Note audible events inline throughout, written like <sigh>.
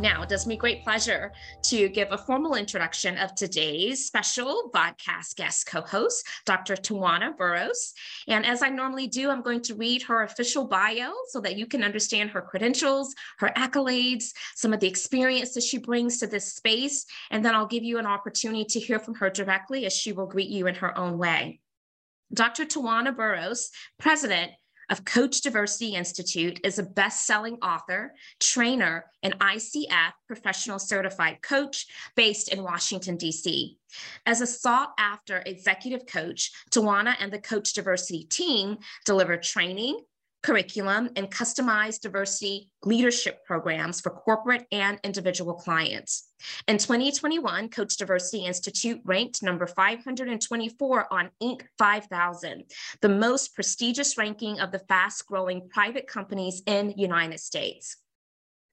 Now, it does me great pleasure to give a formal introduction of today's special podcast guest co host, Dr. Towanna Burrous. And as I normally do, I'm going to read her official bio so that you can understand her credentials, her accolades, some of the experience that she brings to this space. And then I'll give you an opportunity to hear from her directly as she will greet you in her own way. Dr. Towanna Burrous, president of Coach Diversity Institute, is a best selling author, trainer, and ICF professional certified coach based in Washington, D.C. As a sought after executive coach, Towanna and the Coach Diversity team deliver training, curriculum, and customized diversity leadership programs for corporate and individual clients. In 2021, Coach Diversity Institute ranked number 524 on Inc. 5000, the most prestigious ranking of the fast growing private companies in United States.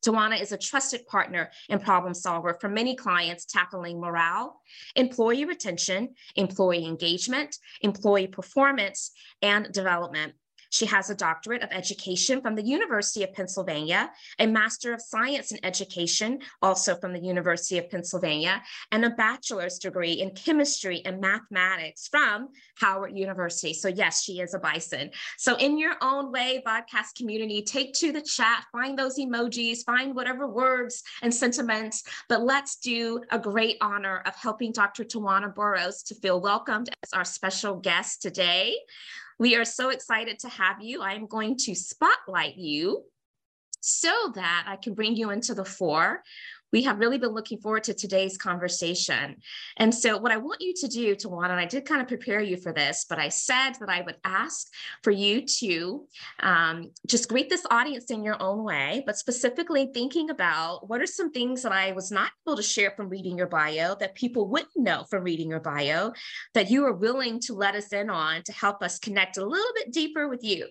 Towanna is a trusted partner and problem solver for many clients tackling morale, employee retention, employee engagement, employee performance, and development. She has a doctorate of education from the University of Pennsylvania, a master of science in education, also from the University of Pennsylvania, and a bachelor's degree in chemistry and mathematics from Howard University. So, yes, she is a bison. So, in your own way, podcast community, take to the chat, find those emojis, find whatever words and sentiments, but let's do a great honor of helping Dr. Towanna Burrous to feel welcomed as our special guest today. We are so excited to have you. I'm going to spotlight you so that I can bring you into the fore we have really been looking forward to today's conversation. And so, what I want you to do, Towanna, and I did kind of prepare you for this, but I said that I would ask for you to um, just greet this audience in your own way, but specifically thinking about what are some things that I was not able to share from reading your bio that people wouldn't know from reading your bio that you are willing to let us in on to help us connect a little bit deeper with you.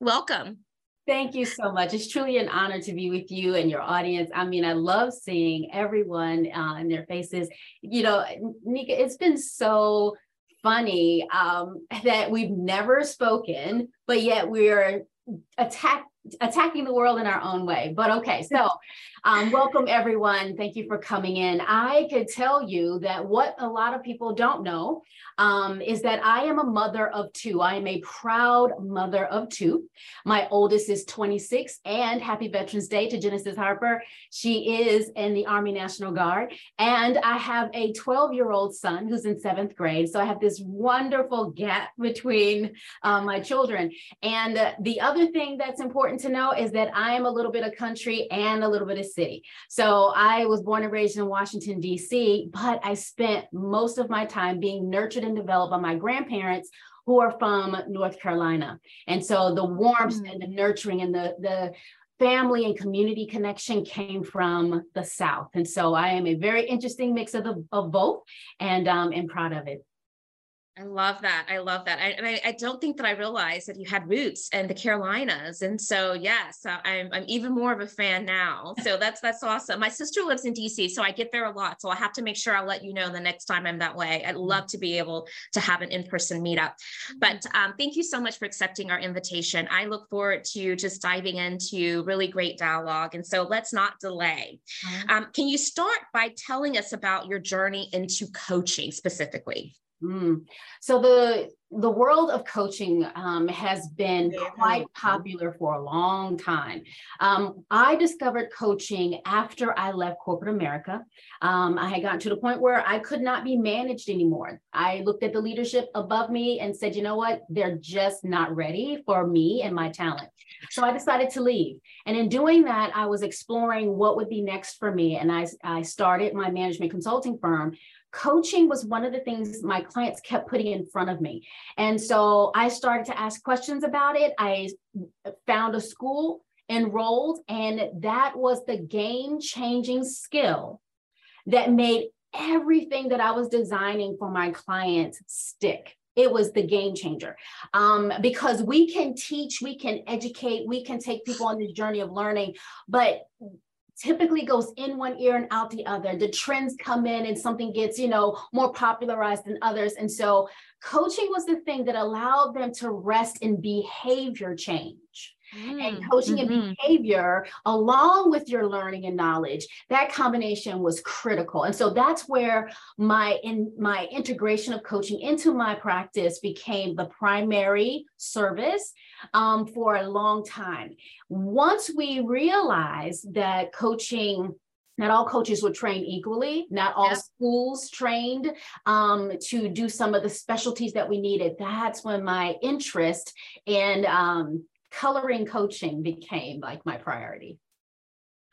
Welcome. Thank you so much. It's truly an honor to be with you and your audience. I mean, I love seeing everyone uh, in their faces. You know, Nika, it's been so funny um, <laughs> that we've never spoken, but yet we're attacked attacking the world in our own way. But okay, so um, welcome everyone. Thank you for coming in. I could tell you that what a lot of people don't know um, is that I am a mother of two. I am a proud mother of two. My oldest is 26, and happy Veterans Day to Genesis Harper. She is in the Army National Guard. And I have a 12 year old son who's in seventh grade. So I have this wonderful gap between uh, my children. And uh, the other thing that's important to know is that I am a little bit of country and a little bit of city. So I was born and raised in Washington, D.C., but I spent most of my time being nurtured and developed by my grandparents who are from North Carolina. And so the warmth mm-hmm. and the nurturing and the, the family and community connection came from the South. And so I am a very interesting mix of, the, of both and um, am proud of it. I love that. I love that. I, and I, I, don't think that I realized that you had roots in the Carolinas. And so, yes, I'm, I'm even more of a fan now. So <laughs> that's, that's awesome. My sister lives in DC, so I get there a lot. So I have to make sure I'll let you know the next time I'm that way. I'd love to be able to have an in-person meetup. But um, thank you so much for accepting our invitation. I look forward to just diving into really great dialogue. And so let's not delay. Um, can you start by telling us about your journey into coaching specifically? Mm. So the the world of coaching um, has been quite popular for a long time. Um, I discovered coaching after I left corporate America. Um, I had gotten to the point where I could not be managed anymore. I looked at the leadership above me and said, you know what? They're just not ready for me and my talent. So I decided to leave. And in doing that, I was exploring what would be next for me. And I, I started my management consulting firm coaching was one of the things my clients kept putting in front of me. And so I started to ask questions about it. I found a school, enrolled, and that was the game changing skill that made everything that I was designing for my clients stick. it was the game changer um, because we can teach we can educate we can take people on this journey of learning but typically goes in one ear and out the other. The trends come in and something gets you know more popularized than others. And so coaching was the thing that allowed them to rest in behavior change mm, and coaching mm-hmm. and behavior along with your learning and knowledge that combination was critical. And so that's where my in my integration of coaching into my practice became the primary service um, for a long time. Once we realized that coaching not all coaches were trained equally not all schools trained um, to do some of the specialties that we needed that's when my interest in um, coloring coaching became like my priority.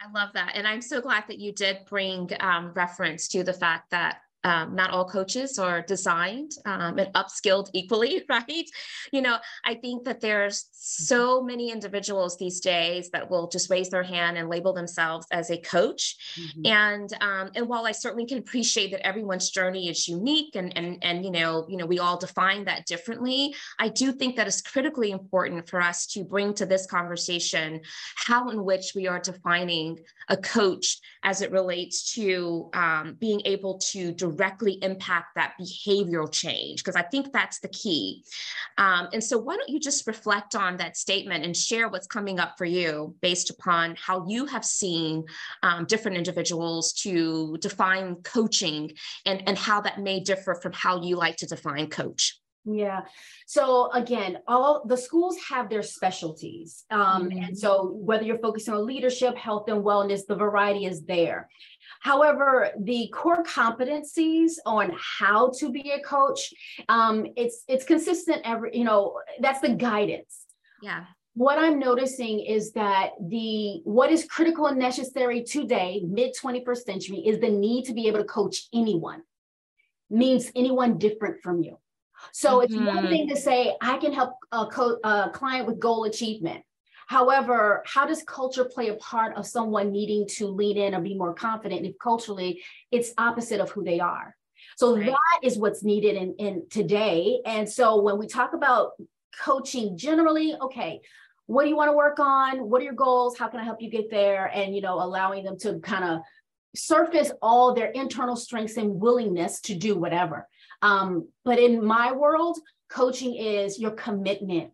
I love that. And I'm so glad that you did bring um, reference to the fact that um, not all coaches are designed um, and upskilled equally, <laughs> right? You know, I think that there's so many individuals these days that will just raise their hand and label themselves as a coach. Mm-hmm. And um, and while I certainly can appreciate that everyone's journey is unique and and and you know you know we all define that differently, I do think that it's critically important for us to bring to this conversation how in which we are defining a coach as it relates to um, being able to directly impact that behavioral change, because I think that's the key. Um, and so, why don't you just reflect on that statement and share what's coming up for you based upon how you have seen um, different individuals to define coaching and, and how that may differ from how you like to define coach? Yeah. So again, all the schools have their specialties. Um, mm-hmm. And so whether you're focusing on leadership, health, and wellness, the variety is there. However, the core competencies on how to be a coach, um, it's it's consistent every, you know, that's the guidance. Yeah. What I'm noticing is that the what is critical and necessary today, mid 21st century, is the need to be able to coach anyone, means anyone different from you. So mm-hmm. it's one mm-hmm. thing to say, I can help a, co- a client with goal achievement. However, how does culture play a part of someone needing to lean in or be more confident if culturally it's opposite of who they are? So right. that is what's needed in, in today. And so when we talk about coaching generally, okay, what do you want to work on? What are your goals? How can I help you get there? And you know, allowing them to kind of surface all their internal strengths and willingness to do whatever. Um, but in my world, coaching is your commitment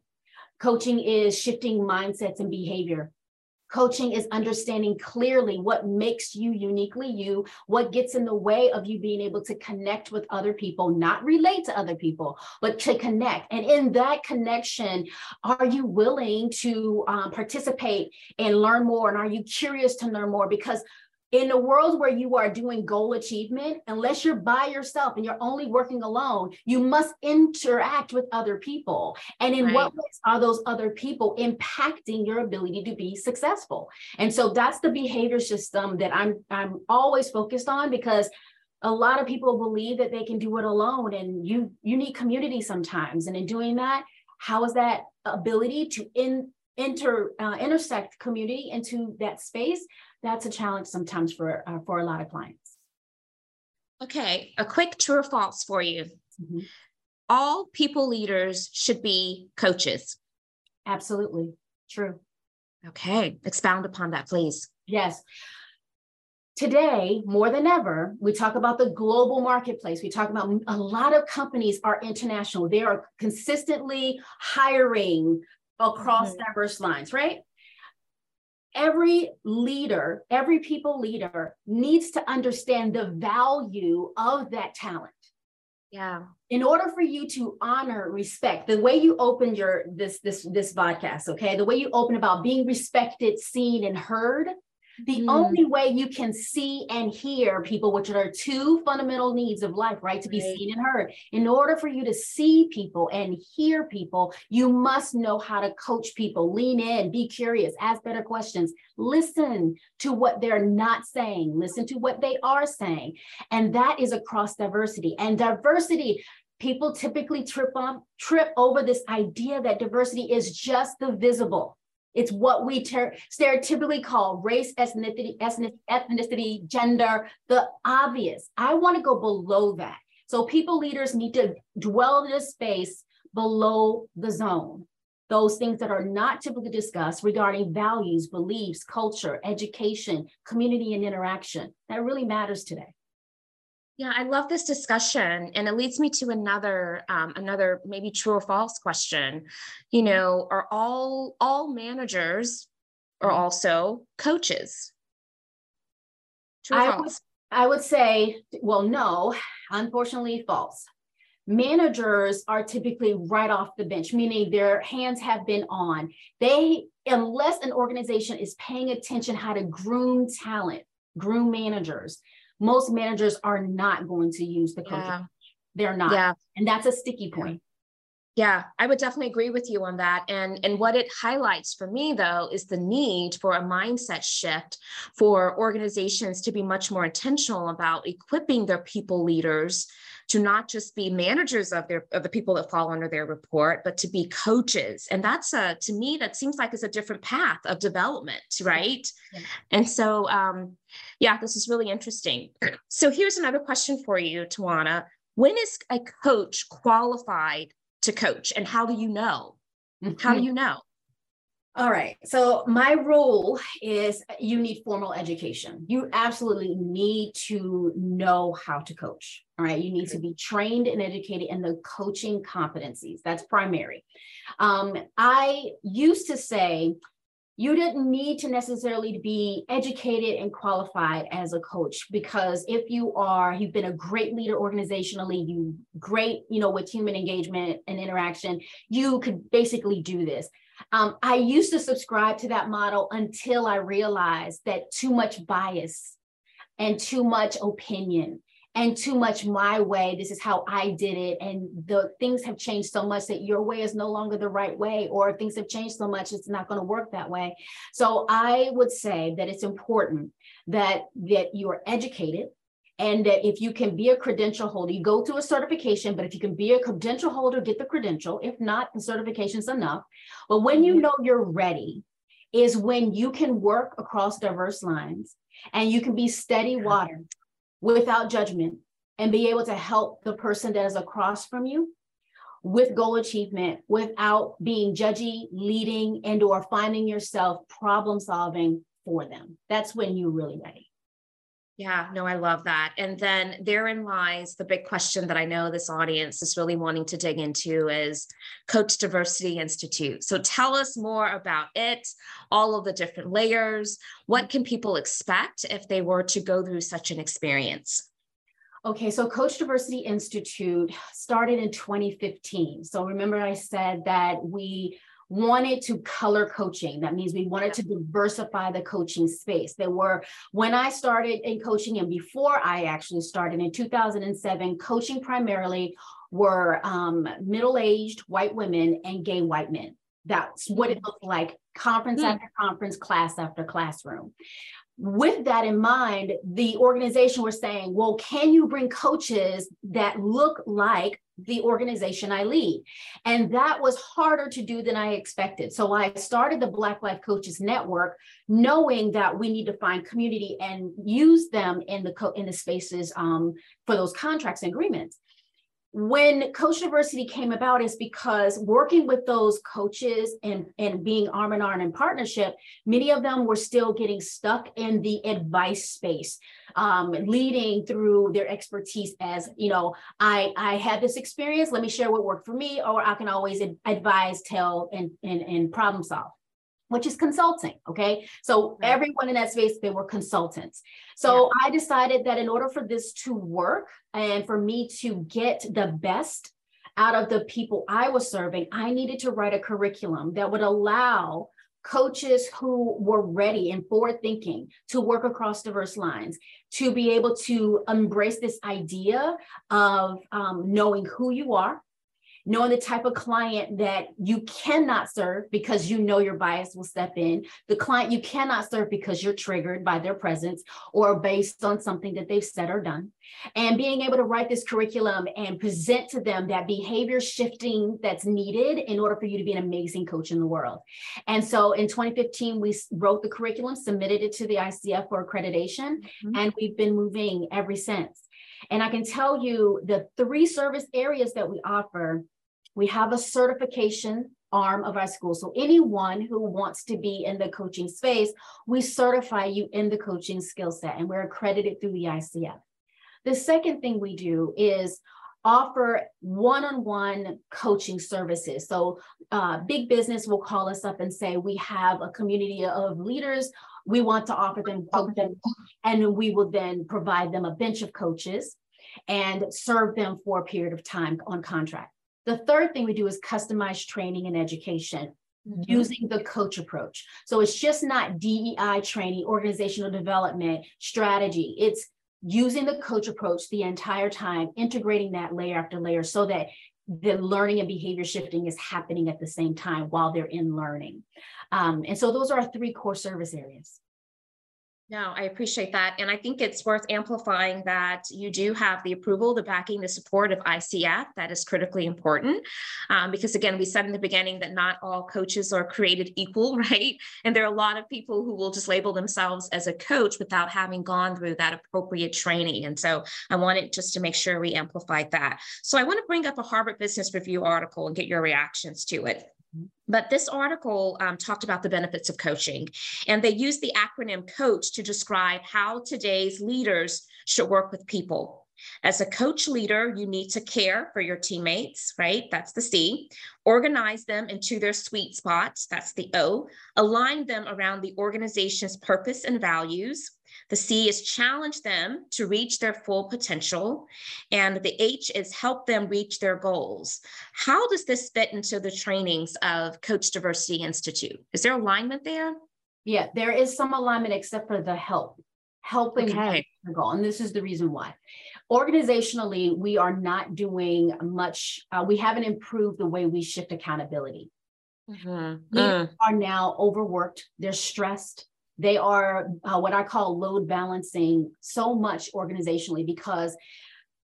Coaching is shifting mindsets and behavior. Coaching is understanding clearly what makes you uniquely you, what gets in the way of you being able to connect with other people, not relate to other people, but to connect. And in that connection, are you willing to um, participate and learn more? And are you curious to learn more? Because in a world where you are doing goal achievement, unless you're by yourself and you're only working alone, you must interact with other people. And in right. what ways are those other people impacting your ability to be successful? And so that's the behavior system that I'm I'm always focused on because a lot of people believe that they can do it alone and you you need community sometimes. And in doing that, how is that ability to in inter uh, intersect community into that space that's a challenge sometimes for uh, for a lot of clients. Okay, a quick true or false for you. Mm-hmm. All people leaders should be coaches. Absolutely true. Okay, expound upon that, please. Yes. Today, more than ever, we talk about the global marketplace. We talk about a lot of companies are international. They are consistently hiring across mm-hmm. diverse lines, right? Every leader, every people leader needs to understand the value of that talent. Yeah. In order for you to honor respect, the way you open your this this this podcast, okay, the way you open about being respected, seen, and heard, the mm. only way you can see and hear people, which are two fundamental needs of life, right? To be right. seen and heard. In order for you to see people and hear people, you must know how to coach people, lean in, be curious, ask better questions, listen to what they're not saying, listen to what they are saying. And that is across diversity. And diversity people typically trip on trip over this idea that diversity is just the visible it's what we ter- stereotypically call race, ethnicity, ethnicity, gender, the obvious. I want to go below that. So people leaders need to dwell in a space below the zone. Those things that are not typically discussed regarding values, beliefs, culture, education, community, and interaction. That really matters today. Yeah, I love this discussion, and it leads me to another, um, another maybe true or false question. You know, are all all managers are mm-hmm. also coaches? True or I false? Would, I would say, well, no, unfortunately, false. Managers are typically right off the bench, meaning their hands have been on. They, unless an organization is paying attention how to groom talent, groom managers, most managers are not going to use the coaching. Yeah. They're not. Yeah. And that's a sticky point. Yeah, I would definitely agree with you on that. And, and what it highlights for me, though, is the need for a mindset shift for organizations to be much more intentional about equipping their people leaders to not just be managers of their of the people that fall under their report, but to be coaches. And that's a to me that seems like it's a different path of development, right? Yeah. And so, um, yeah, this is really interesting. So here's another question for you, Towanna. When is a coach qualified to coach, and how do you know? How do you know? All right. So my role is you need formal education. You absolutely need to know how to coach. All right. You need to be trained and educated in the coaching competencies. That's primary. Um, I used to say you didn't need to necessarily be educated and qualified as a coach because if you are you've been a great leader organizationally you great you know with human engagement and interaction you could basically do this. Um, I used to subscribe to that model until I realized that too much bias and too much opinion and too much my way. This is how I did it. And the things have changed so much that your way is no longer the right way, or things have changed so much it's not going to work that way. So I would say that it's important that that you are educated and that if you can be a credential holder, you go to a certification, but if you can be a credential holder, get the credential. If not, the certification's enough. But when you mm-hmm. know you're ready, is when you can work across diverse lines and you can be steady water without judgment and be able to help the person that is across from you with goal achievement without being judgy, leading, and or finding yourself problem solving for them. That's when you're really ready. Yeah, no, I love that. And then therein lies the big question that I know this audience is really wanting to dig into is Coach Diversity Institute. So tell us more about it, all of the different layers. What can people expect if they were to go through such an experience? Okay, so Coach Diversity Institute started in 2015. So remember, I said that we wanted to color coaching. That means we wanted to diversify the coaching space. There were, when I started in coaching and before I actually started in 2007, coaching primarily were um, middle aged white women and gay white men. That's what it looked like conference mm. after conference, class after classroom with that in mind, the organization was saying, well, can you bring coaches that look like the organization I lead. And that was harder to do than I expected. So I started the Black Life Coaches Network, knowing that we need to find community and use them in the co- in the spaces um, for those contracts and agreements when coach diversity came about is because working with those coaches and, and being arm in arm in partnership many of them were still getting stuck in the advice space um, leading through their expertise as you know i i had this experience let me share what worked for me or i can always advise tell and and, and problem solve which is consulting. Okay. So everyone in that space, they were consultants. So yeah. I decided that in order for this to work and for me to get the best out of the people I was serving, I needed to write a curriculum that would allow coaches who were ready and forward thinking to work across diverse lines to be able to embrace this idea of um, knowing who you are knowing the type of client that you cannot serve because you know your bias will step in, the client you cannot serve because you're triggered by their presence or based on something that they've said or done. And being able to write this curriculum and present to them that behavior shifting that's needed in order for you to be an amazing coach in the world. And so in 2015, we wrote the curriculum, submitted it to the ICF for accreditation, mm-hmm. and we've been moving ever since. And I can tell you the three service areas that we offer we have a certification arm of our school. So anyone who wants to be in the coaching space, we certify you in the coaching skill set and we're accredited through the ICF. The second thing we do is offer one-on-one coaching services. So uh, big business will call us up and say, we have a community of leaders. We want to offer them coaching and we will then provide them a bench of coaches and serve them for a period of time on contract. The third thing we do is customized training and education. Mm-hmm. using the coach approach. So it's just not DEI training, organizational development, strategy. It's using the coach approach the entire time, integrating that layer after layer so that the learning and behavior shifting is happening at the same time while they're in learning. Um, and so those are our three core service areas. No, I appreciate that. And I think it's worth amplifying that you do have the approval, the backing, the support of ICF. That is critically important. Um, because again, we said in the beginning that not all coaches are created equal, <laughs> right? And there are a lot of people who will just label themselves as a coach without having gone through that appropriate training. And so I wanted just to make sure we amplified that. So I want to bring up a Harvard Business Review article and get your reactions to it. But this article um, talked about the benefits of coaching, and they used the acronym COACH to describe how today's leaders should work with people. As a coach leader, you need to care for your teammates, right? That's the C. Organize them into their sweet spots, that's the O. Align them around the organization's purpose and values. The C is challenge them to reach their full potential. And the H is help them reach their goals. How does this fit into the trainings of Coach Diversity Institute? Is there alignment there? Yeah, there is some alignment except for the help, helping okay. the goal. And this is the reason why. Organizationally, we are not doing much, uh, we haven't improved the way we shift accountability. Mm-hmm. Mm. are now overworked, they're stressed, they are uh, what I call load balancing so much organizationally because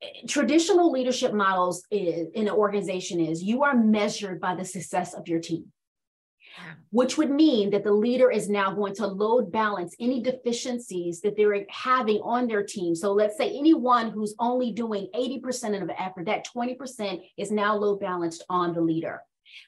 eh, traditional leadership models is, in an organization is you are measured by the success of your team which would mean that the leader is now going to load balance any deficiencies that they're having on their team. So let's say anyone who's only doing 80% of the effort, that 20% is now load balanced on the leader.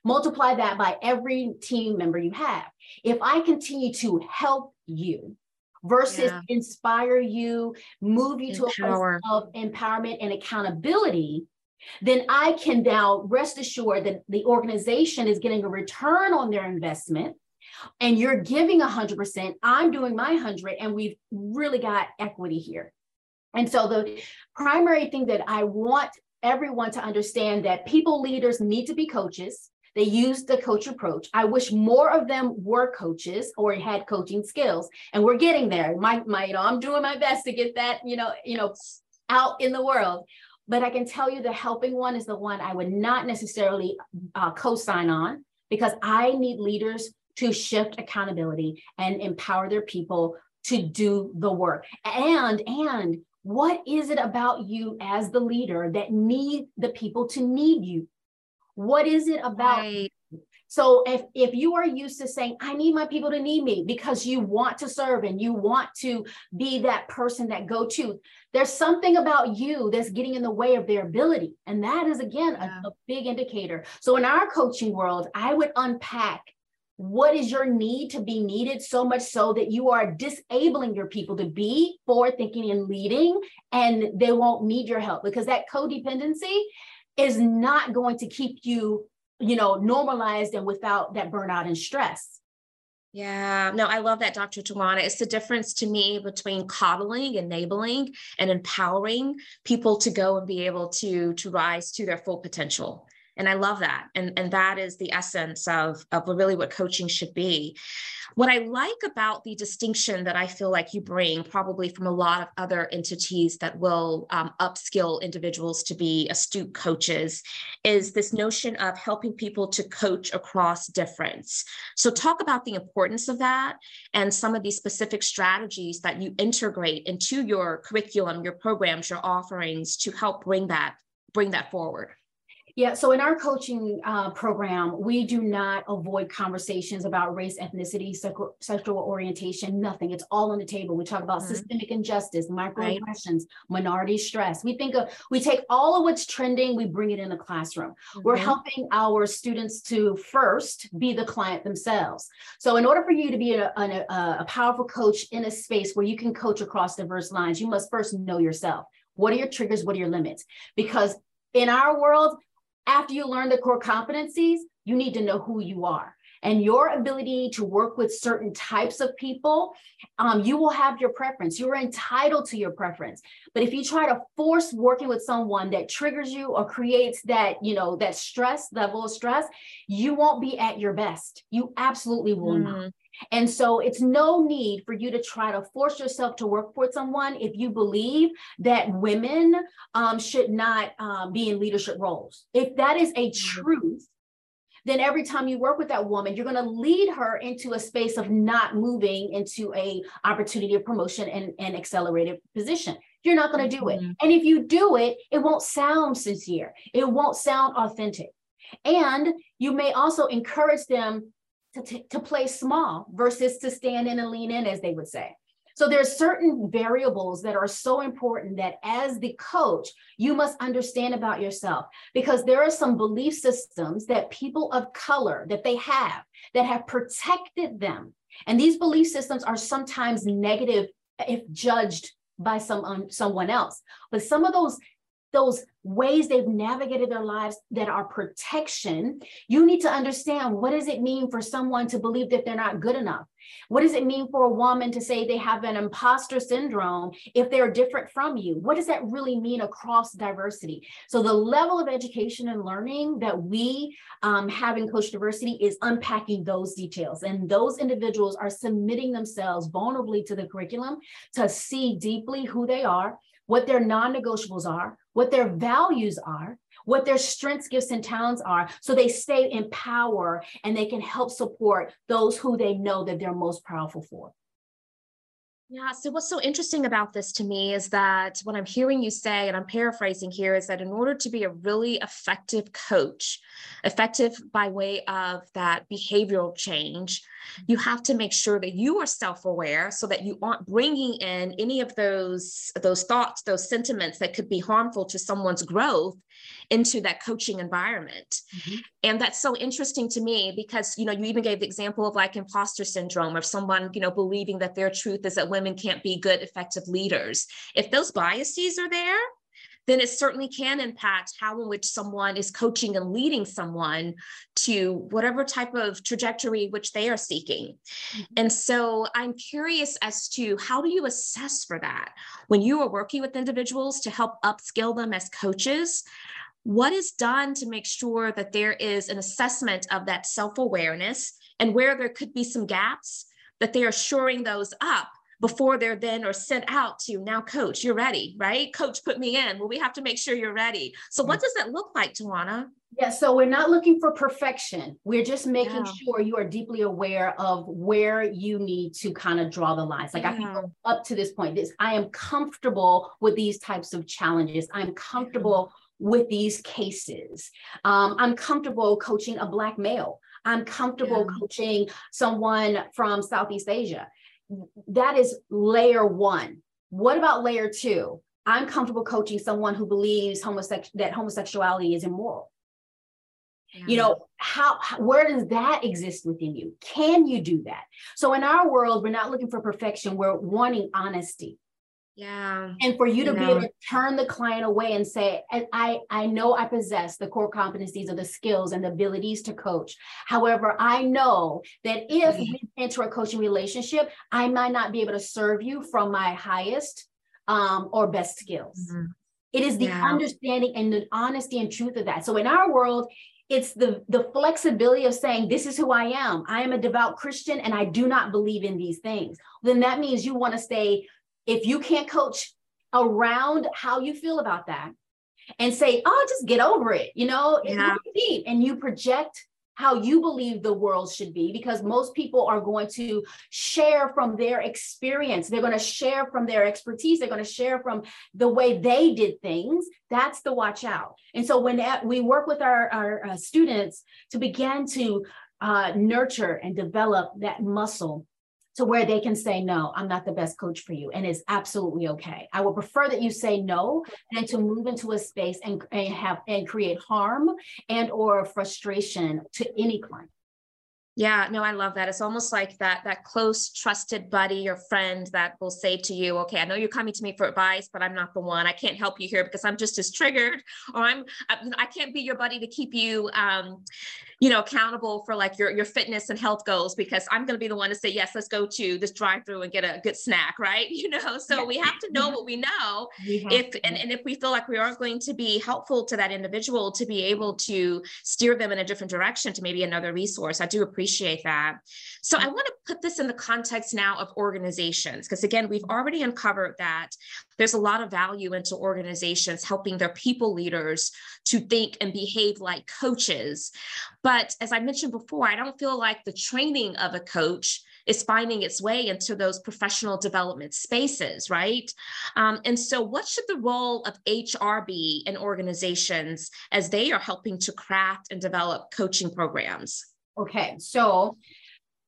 Multiply that by every team member you have. If I continue to help you versus yeah. inspire you, move you Empower. to a place of empowerment and accountability, then I can now rest assured that the organization is getting a return on their investment and you're giving 100%, I'm doing my 100 and we've really got equity here. And so the primary thing that I want everyone to understand that people leaders need to be coaches. They use the coach approach. I wish more of them were coaches or had coaching skills, and we're getting there. My, my, you know, I'm doing my best to get that, you know, you know, out in the world. But I can tell you the helping one is the one I would not necessarily uh, co-sign on because I need leaders to shift accountability and empower their people to do the work. And and what is it about you as the leader that need the people to need you? What is it about? Right. So if if you are used to saying, I need my people to need me because you want to serve and you want to be that person that go to, there's something about you that's getting in the way of their ability. And that is again yeah. a, a big indicator. So in our coaching world, I would unpack what is your need to be needed so much so that you are disabling your people to be forward thinking and leading and they won't need your help because that codependency is not going to keep you, you know, normalized and without that burnout and stress. Yeah, no, I love that, Dr. Towanna. It's the difference to me between coddling, enabling, and empowering people to go and be able to to rise to their full potential and i love that. And and that is the essence of of really what coaching should be. What i like about the distinction that i feel like you bring probably from a lot of other entities that will um, upskill individuals to be astute coaches is this notion of helping people to coach across difference. So talk about the importance of that and some of these specific strategies that you integrate into your curriculum your programs your offerings to help bring that bring that forward Yeah, so in our coaching uh, program, we do not avoid conversations about race, ethnicity, sexual, sexual orientation, nothing. It's all on the table. We talk about mm-hmm. systemic injustice, microaggressions, right. minority stress. We think of, we take all of what's trending, we bring it in the classroom. Mm-hmm. We're helping our students to first be the client themselves. So in order for you to be a, a, a powerful coach in a space where you can coach across diverse lines, you must first know yourself. What are your triggers? What are your limits? Because in our world, after you learn the core competencies, you need to know who you are. And your ability to work with certain types of people, um, you will have your preference. You're entitled to your preference. But if you try to force working with someone that triggers you or creates that, you know, that stress level of stress, you won't be at your best. You absolutely will mm. not. And so it's no need for you to try to force yourself to work for someone if you believe that women um, should not um, be in leadership roles. If that is a mm-hmm. truth, then every time you work with that woman, you're going to lead her into a space of not moving into a opportunity of promotion and, and accelerated position. You're not going to do it. Mm-hmm. And if you do it, it won't sound sincere. It won't sound authentic. And you may also encourage them to, to play small versus to stand in and lean in, as they would say. So there's certain variables that are so important that as the coach, you must understand about yourself because there are some belief systems that people of color that they have that have protected them. And these belief systems are sometimes negative if judged by some um, someone else. But some of those those ways they've navigated their lives that are protection, you need to understand what does it mean for someone to believe that they're not good enough? What does it mean for a woman to say they have an imposter syndrome if they're different from you? What does that really mean across diversity? So, the level of education and learning that we um, have in Coach Diversity is unpacking those details. And those individuals are submitting themselves vulnerably to the curriculum to see deeply who they are, what their non negotiables are, what their values are, what their strengths, gifts, and talents are, so they stay in power and they can help support those who they know that they're most powerful for. Yeah. So, what's so interesting about this to me is that what I'm hearing you say, and I'm paraphrasing here, is that in order to be a really effective coach, effective by way of that behavioral change, you have to make sure that you are self-aware so that you aren't bringing in any of those those thoughts those sentiments that could be harmful to someone's growth into that coaching environment mm-hmm. and that's so interesting to me because you know you even gave the example of like imposter syndrome or someone you know believing that their truth is that women can't be good effective leaders if those biases are there then it certainly can impact how in which someone is coaching and leading someone to whatever type of trajectory which they are seeking. Mm-hmm. And so I'm curious as to how do you assess for that when you are working with individuals to help upskill them as coaches? What is done to make sure that there is an assessment of that self awareness and where there could be some gaps, that they are shoring those up before they're then or sent out to now coach you're ready right coach put me in well we have to make sure you're ready so what does that look like towanna yeah, so we're not looking for perfection. We're just making yeah. sure you are deeply aware of where you need to kind of draw the lines. Like yeah. I can go up to this point. This I am comfortable with these types of challenges. I'm comfortable with these cases. Um, I'm comfortable coaching a black male. I'm comfortable yeah. coaching someone from Southeast Asia that is layer one. What about layer two? I'm comfortable coaching someone who believes homosex- that homosexuality is immoral. Yeah. You know, how, how, where does that exist within you? Can you do that? So in our world, we're not looking for perfection, we're wanting honesty. Yeah. And for you to be able to turn the client away and say, I, I know I possess the core competencies of the skills and the abilities to coach. However, I know that if mm-hmm. we enter a coaching relationship, I might not be able to serve you from my highest um, or best skills. Mm-hmm. It is the yeah. understanding and the honesty and truth of that. So in our world, it's the the flexibility of saying this is who i am i am a devout christian and i do not believe in these things then that means you want to stay if you can't coach around how you feel about that and say, oh, just get over it, you know, yeah. deep, and you project how you believe the world should be because most people are going to share from their experience. They're going to share from their expertise. They're going to share from the way they did things. That's the watch out. And so when we work with our, our uh, students to begin to uh, nurture and develop that muscle to where they can say, no, I'm not the best coach for you. And it's absolutely okay. I would prefer that you say no than to move into a space and, and have and create harm and or frustration to any client. Yeah, no, I love that. It's almost like that that close, trusted buddy or friend that will say to you, "Okay, I know you're coming to me for advice, but I'm not the one. I can't help you here because I'm just as triggered, or I'm I can't be your buddy to keep you, um, you know, accountable for like your your fitness and health goals because I'm going to be the one to say yes. Let's go to this drive-through and get a good snack, right? <laughs> You know, so we have to know what we know. if and, and if we feel like we aren't going to be helpful to that individual to be able to steer them in a different direction to maybe another resource, I do appreciate appreciate that. So I want to put this in the context now of organizations, because again, we've already uncovered that there's a lot of value into organizations helping their people leaders to think and behave like coaches. But as I mentioned before, I don't feel like the training of a coach is finding its way into those professional development spaces, right? Um, and so, what should the role of HR be in organizations as they are helping to craft and develop coaching programs? Okay, so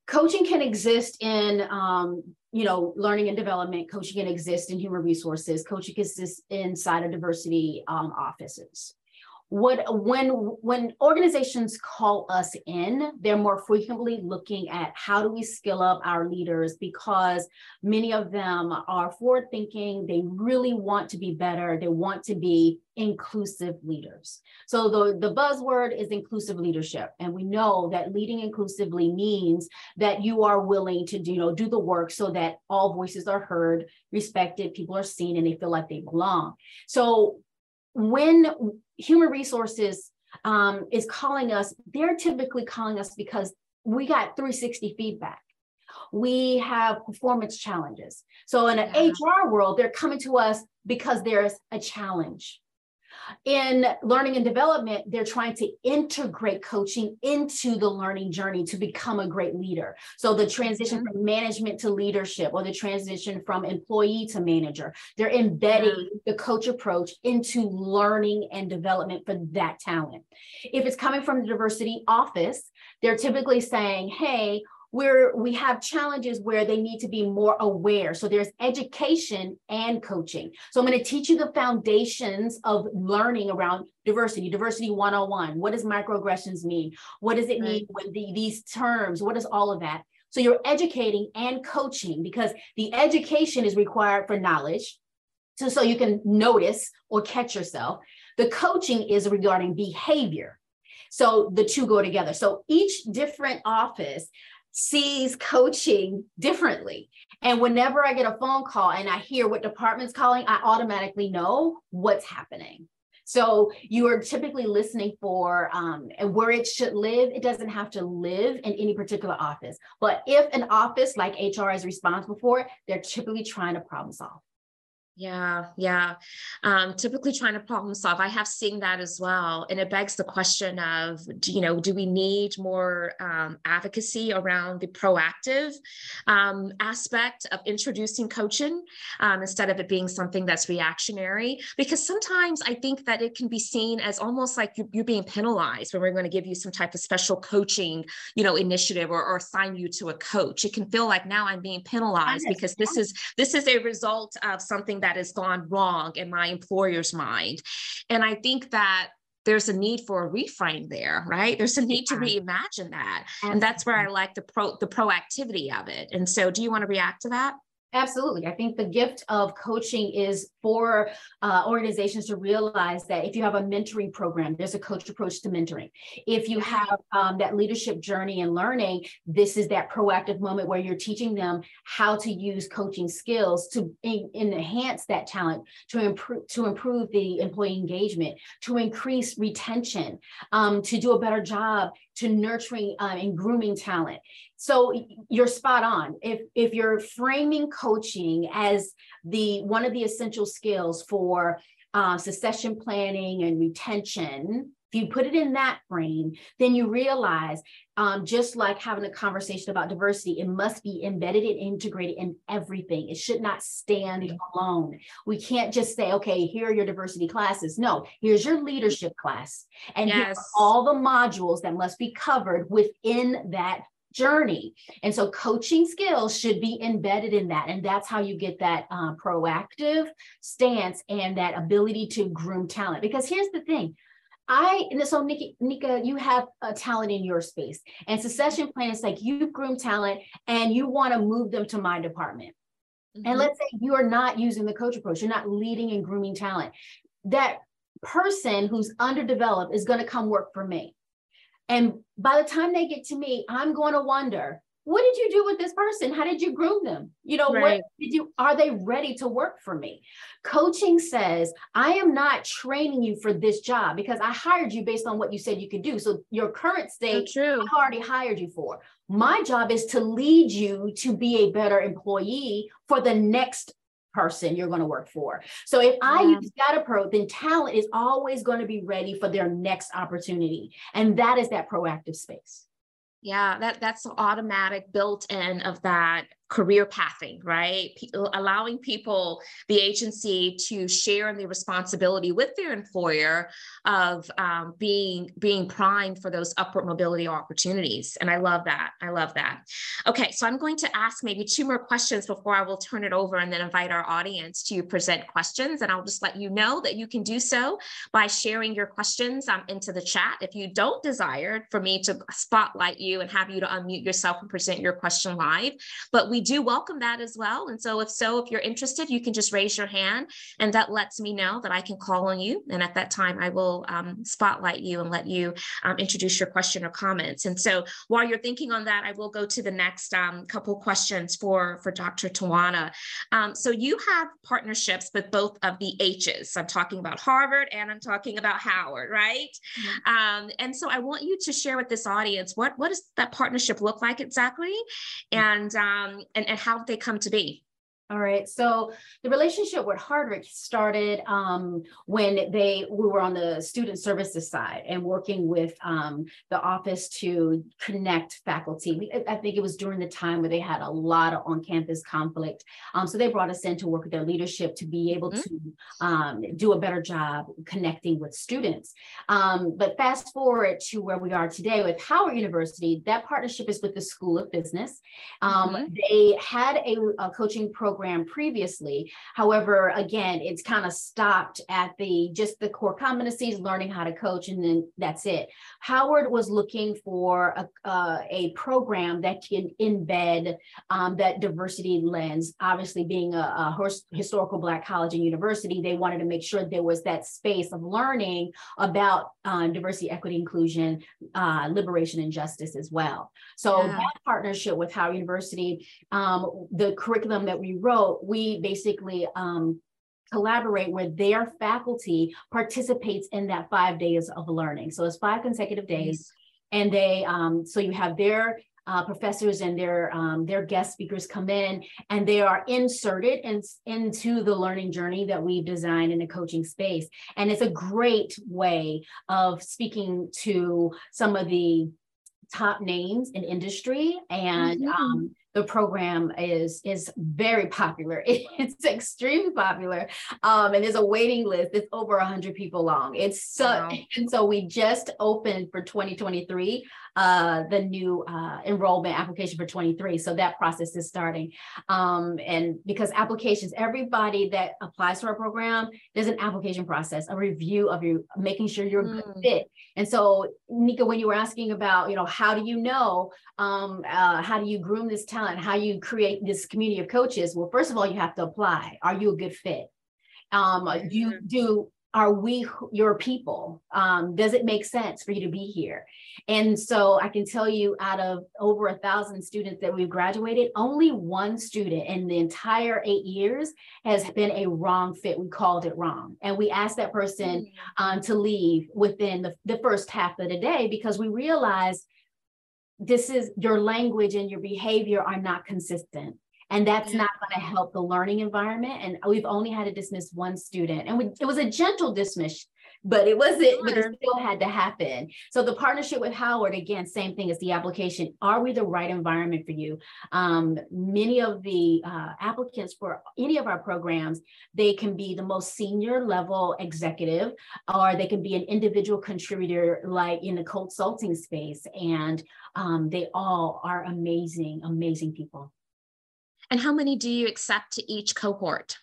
coaching can exist in um, you know learning and development. Coaching can exist in human resources. Coaching can exist inside of diversity um, offices what when when organizations call us in they're more frequently looking at how do we skill up our leaders because many of them are forward thinking they really want to be better. They want to be inclusive leaders. So the the buzzword is inclusive leadership. And we know that leading inclusively means that you are willing to do, you know do the work so that all voices are heard respected people are seen and they feel like they belong. So when human resources um, is calling us, they're typically calling us because we got 360 feedback. We have performance challenges. So in an yeah. HR world, they're coming to us because there's a challenge. In learning and development, they're trying to integrate coaching into the learning journey to become a great leader. So the transition mm-hmm. from management to leadership or the transition from employee to manager, they're embedding mm-hmm. the coach approach into learning and development for that talent. If it's coming from the diversity office, they're typically saying, hey, where we have challenges where they need to be more aware. So there's education and coaching. So I'm going to teach you the foundations of learning around diversity, diversity 101. What does microaggressions mean? What does it mean with the, these terms? What is all of that? So you're educating and coaching because the education is required for knowledge. So, so you can notice or catch yourself. The coaching is regarding behavior. So the two go together. So each different office sees coaching differently. And whenever I get a phone call and I hear what department's calling, I automatically know what's happening. So you are typically listening for um, and where it should live. It doesn't have to live in any particular office. But if an office like HR is responsible for it, they're typically trying to problem solve. Yeah, yeah. Um, typically trying to problem solve. I have seen that as well. And it begs the question of, do, you know, do we need more um, advocacy around the proactive um, aspect of introducing coaching um, instead of it being something that's reactionary? Because sometimes I think that it can be seen as almost like you're, you're being penalized when we're going to give you some type of special coaching, you know, initiative or, or assign you to a coach. It can feel like now I'm being penalized because this is this is a result of something that that has gone wrong in my employer's mind. And I think that there's a need for a reframe there, right? There's a need to reimagine that. And that's where I like the pro the proactivity of it. And so do you want to react to that? Absolutely. I think the gift of coaching is for uh, organizations to realize that if you have a mentoring program, there's a coach approach to mentoring. If you have um, that leadership journey and learning, this is that proactive moment where you're teaching them how to use coaching skills to in, enhance that talent, to improve to improve the employee engagement, to increase retention, um, to do a better job to nurturing uh, and grooming talent. So you're spot on. If if you're framing coaching as the one of the essential skills for uh, succession planning and retention, If you put it in that frame, then you realize, um, just like having a conversation about diversity, it must be embedded and integrated in everything. It should not stand alone. We can't just say, okay, here are your diversity classes. No, here's your leadership class. And yes. here are all the modules that must be covered within that journey. And so coaching skills should be embedded in that. And that's how you get that uh, proactive stance and that ability to groom talent. Because here's the thing I and so Nikki, Nika, you have a talent in your space, and succession plan is like you groom talent and you want to move them to my department. Mm-hmm. And let's say you are not using the coach approach, you're not leading and grooming talent. That person who's underdeveloped is going to come work for me. And by the time they get to me, I'm going to wonder, what did you do with this person? How did you groom them? You know right. what did you are they ready to work for me? Coaching says i am not training you for this job because i hired you based on what you said you could do. So your current state so true. i already hired you for. My job is to lead you to be a better employee for the next person you're going to work for. So if I yeah. use that approach, then talent is always going to be ready for their next opportunity. And that is that proactive space. Yeah, that that's automatic built in of that career pathing, right? P- allowing people the agency to share in the responsibility with their employer of um, being being primed for those upward mobility opportunities. And I love that. I love that. Okay, so I'm going to ask maybe two more questions before I will turn it over and then invite our audience to present questions. And I'll just let you know that you can do so by sharing your questions um, into the chat. If you don't desire for me to spotlight you and have you to unmute yourself and present your question live, but we we do welcome that as well. And so if so, if you're interested, you can just raise your hand and that lets me know that I can call on you. And at that time, I will um, spotlight you and let you um, introduce your question or comments. And so while you're thinking on that, I will go to the next um, couple questions for, for Dr. Towanna. Um, so you have partnerships with both of the H's. I'm talking about Harvard and I'm talking about Howard, right? Mm-hmm. and so I want you to share with this audience, what, what does that partnership look like exactly? Mm-hmm. And um, and, and how they come to be? All right. So the relationship with Harvard started um, when they we were on the student services side and working with um, the office to connect faculty. I think it was during the time where they had a lot of on-campus conflict. Um, so they brought us in to work with their leadership to be able mm-hmm. to um, do a better job connecting with students. Um, but fast forward to where we are today with Howard University, that partnership is with the School of Business. Um, mm-hmm. They had a, a coaching program program previously. However, again, it's kind of stopped at the just the core competencies, learning how to coach, and then that's it. Howard was looking for a, uh, a program that can embed um, that diversity lens. Obviously, being a, a historical Black college and university, they wanted to make sure there was that space of learning about uh, diversity, equity, inclusion, uh, liberation, and justice as well. So yeah. that partnership with Howard University, um, the curriculum that we wrote, we basically um, collaborate where their faculty participates in that five days of learning. So it's five consecutive days. And they, um, so you have their uh, professors and their um, their guest speakers come in and they are inserted in, into the learning journey that we've designed in a coaching space and it's a great way of speaking to some of the top names in industry and mm-hmm. um, the program is is very popular. <laughs> It's extremely popular, um, and there's a waiting list. It's over 100 people long. It's so, wow. <laughs> and so we just opened for 2023 uh, the new uh, enrollment application for 23. So that process is starting. Um, and because applications, everybody that applies to our program, there's an application process, a review of you, making sure you're a good mm. fit. And so, Nika, when you were asking about, you know, how do you know, um, uh, how do you groom this talent, how you create this community of coaches? Well, first of all, you have to apply. Are you a good fit? Um, do you do are we your people? Um, does it make sense for you to be here? And so I can tell you out of over a thousand students that we've graduated, only one student in the entire eight years has been a wrong fit. We called it wrong. And we asked that person mm-hmm. um, to leave within the, the first half of the day because we realized this is your language and your behavior are not consistent. And that's not going to help the learning environment. And we've only had to dismiss one student. And we, it was a gentle dismiss but it wasn't, sure. but it still had to happen. So the partnership with Howard, again, same thing as the application. Are we the right environment for you? Um, many of the uh, applicants for any of our programs, they can be the most senior level executive, or they can be an individual contributor like in the consulting space. And um, they all are amazing, amazing people. And how many do you accept to each cohort?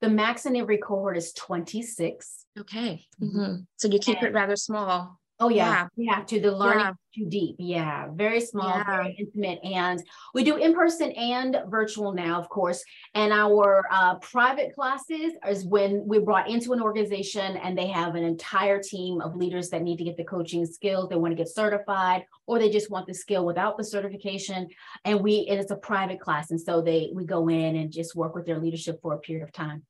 The max in every cohort is 26. Okay. Mm-hmm. So you keep and, it rather small. Oh yeah, yeah. we have to. The learning yeah. too deep. Yeah, very small, yeah. very intimate, and we do in person and virtual now, of course. And our uh, private classes is when we're brought into an organization and they have an entire team of leaders that need to get the coaching skills. They want to get certified, or they just want the skill without the certification. And we and it's a private class, and so they we go in and just work with their leadership for a period of time.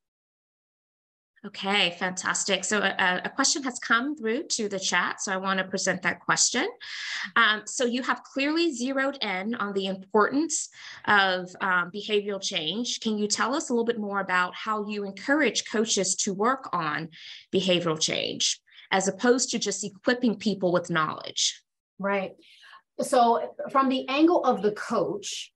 Okay, fantastic. So a, a, question has come through to the chat, so I want to present that question. Um, so you have clearly zeroed in on the importance of um, behavioral change. Can you tell us a little bit more about how you encourage coaches to work on behavioral change as opposed to just equipping people with knowledge? Right. So from the angle of the coach,